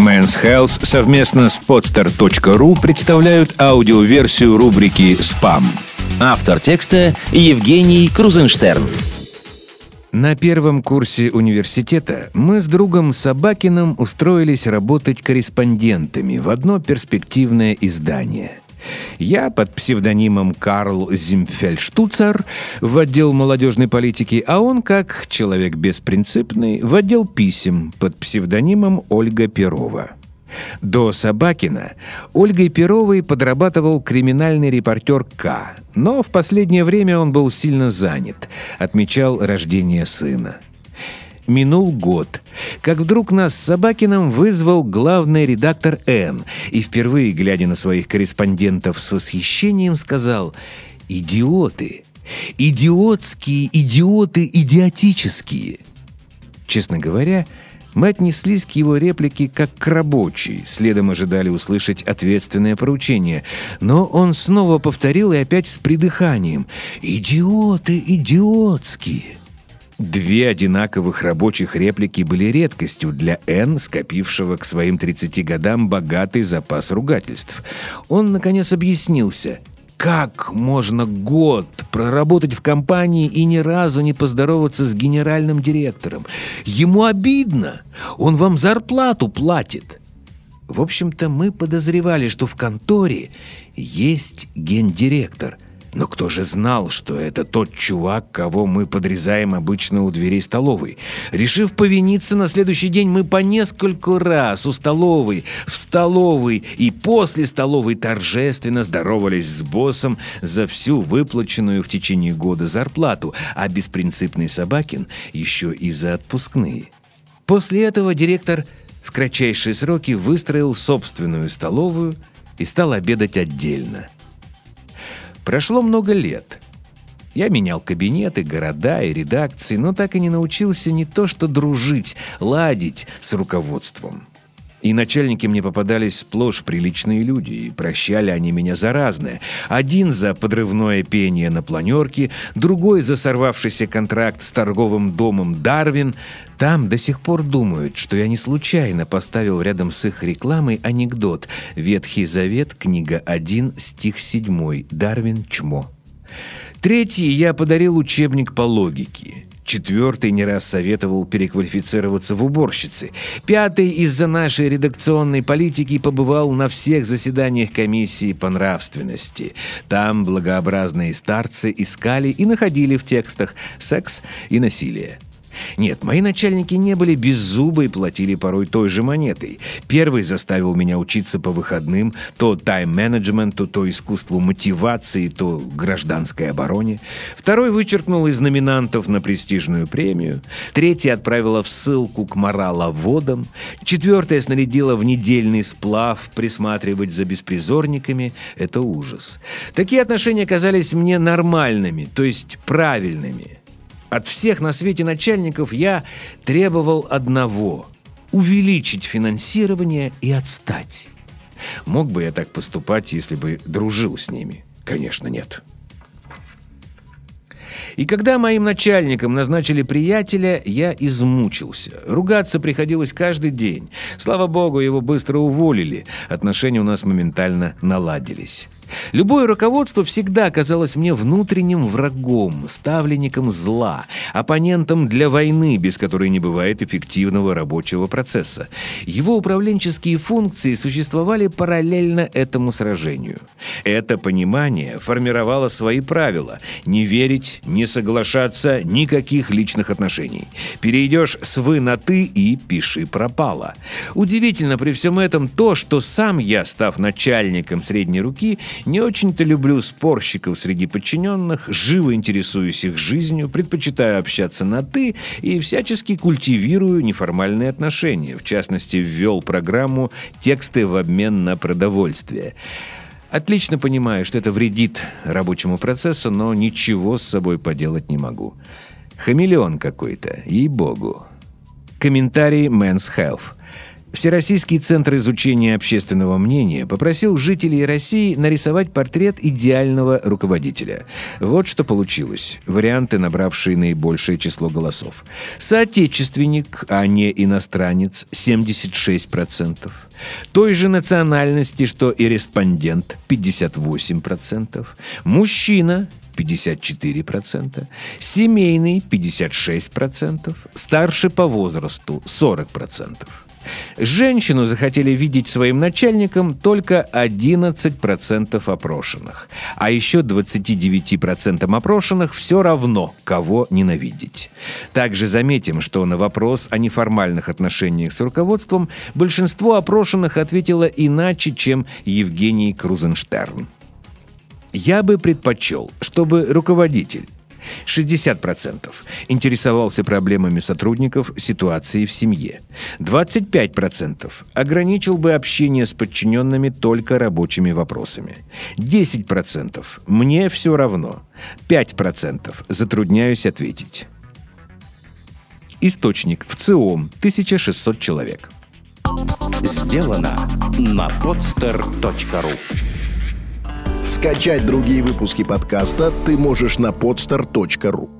Men's Health совместно с podster.ru представляют аудиоверсию рубрики «Спам». Автор текста Евгений Крузенштерн. На первом курсе университета мы с другом Собакиным устроились работать корреспондентами в одно перспективное издание. Я под псевдонимом Карл Зимфельштуцер в отдел молодежной политики, а он, как человек беспринципный, в отдел писем под псевдонимом Ольга Перова. До Собакина Ольгой Перовой подрабатывал криминальный репортер К, но в последнее время он был сильно занят, отмечал рождение сына. Минул год, как вдруг нас с Собакиным вызвал главный редактор Н и впервые, глядя на своих корреспондентов с восхищением, сказал «Идиоты! Идиотские, идиоты, идиотические!» Честно говоря, мы отнеслись к его реплике как к рабочей, следом ожидали услышать ответственное поручение. Но он снова повторил и опять с придыханием «Идиоты, идиотские!» Две одинаковых рабочих реплики были редкостью для Н, скопившего к своим 30 годам богатый запас ругательств. Он, наконец, объяснился. Как можно год проработать в компании и ни разу не поздороваться с генеральным директором? Ему обидно. Он вам зарплату платит. В общем-то, мы подозревали, что в конторе есть гендиректор – но кто же знал, что это тот чувак, кого мы подрезаем обычно у дверей столовой? Решив повиниться, на следующий день мы по нескольку раз у столовой, в столовой и после столовой торжественно здоровались с боссом за всю выплаченную в течение года зарплату, а беспринципный Собакин еще и за отпускные. После этого директор в кратчайшие сроки выстроил собственную столовую и стал обедать отдельно – Прошло много лет. Я менял кабинеты, города и редакции, но так и не научился не то что дружить, ладить с руководством. И начальники мне попадались сплошь приличные люди, и прощали они меня за разное. Один за подрывное пение на планерке, другой за сорвавшийся контракт с торговым домом «Дарвин». Там до сих пор думают, что я не случайно поставил рядом с их рекламой анекдот «Ветхий Завет, книга 1, стих 7, Дарвин Чмо». Третий я подарил учебник по логике. Четвертый не раз советовал переквалифицироваться в уборщицы. Пятый из-за нашей редакционной политики побывал на всех заседаниях комиссии по нравственности. Там благообразные старцы искали и находили в текстах секс и насилие. Нет, мои начальники не были беззубы и платили порой той же монетой. Первый заставил меня учиться по выходным то тайм-менеджменту, то искусству мотивации, то гражданской обороне. Второй вычеркнул из номинантов на престижную премию. Третий отправила в ссылку к мораловодам. Четвертая снарядила в недельный сплав присматривать за беспризорниками. Это ужас. Такие отношения казались мне нормальными, то есть правильными. От всех на свете начальников я требовал одного – увеличить финансирование и отстать. Мог бы я так поступать, если бы дружил с ними? Конечно, нет. И когда моим начальникам назначили приятеля, я измучился. Ругаться приходилось каждый день. Слава богу, его быстро уволили. Отношения у нас моментально наладились. Любое руководство всегда казалось мне внутренним врагом, ставленником зла, оппонентом для войны, без которой не бывает эффективного рабочего процесса. Его управленческие функции существовали параллельно этому сражению. Это понимание формировало свои правила – не верить, не соглашаться, никаких личных отношений. Перейдешь с «вы» на «ты» и пиши пропало. Удивительно при всем этом то, что сам я, став начальником средней руки, не очень-то люблю спорщиков среди подчиненных, живо интересуюсь их жизнью, предпочитаю общаться на «ты» и всячески культивирую неформальные отношения. В частности, ввел программу «Тексты в обмен на продовольствие». Отлично понимаю, что это вредит рабочему процессу, но ничего с собой поделать не могу. Хамелеон какой-то, ей-богу. Комментарий Men's Health. Всероссийский центр изучения общественного мнения попросил жителей России нарисовать портрет идеального руководителя. Вот что получилось. Варианты, набравшие наибольшее число голосов. Соотечественник, а не иностранец, 76%. Той же национальности, что и респондент, 58%. Мужчина, 54%, семейный 56%, старше по возрасту 40%. Женщину захотели видеть своим начальником только 11% опрошенных. А еще 29% опрошенных все равно, кого ненавидеть. Также заметим, что на вопрос о неформальных отношениях с руководством большинство опрошенных ответило иначе, чем Евгений Крузенштерн. Я бы предпочел, чтобы руководитель 60% интересовался проблемами сотрудников, ситуацией в семье. 25% ограничил бы общение с подчиненными только рабочими вопросами. 10% мне все равно. 5% затрудняюсь ответить. Источник в ЦИОМ 1600 человек. Сделано на podster.ru Скачать другие выпуски подкаста ты можешь на podster.ru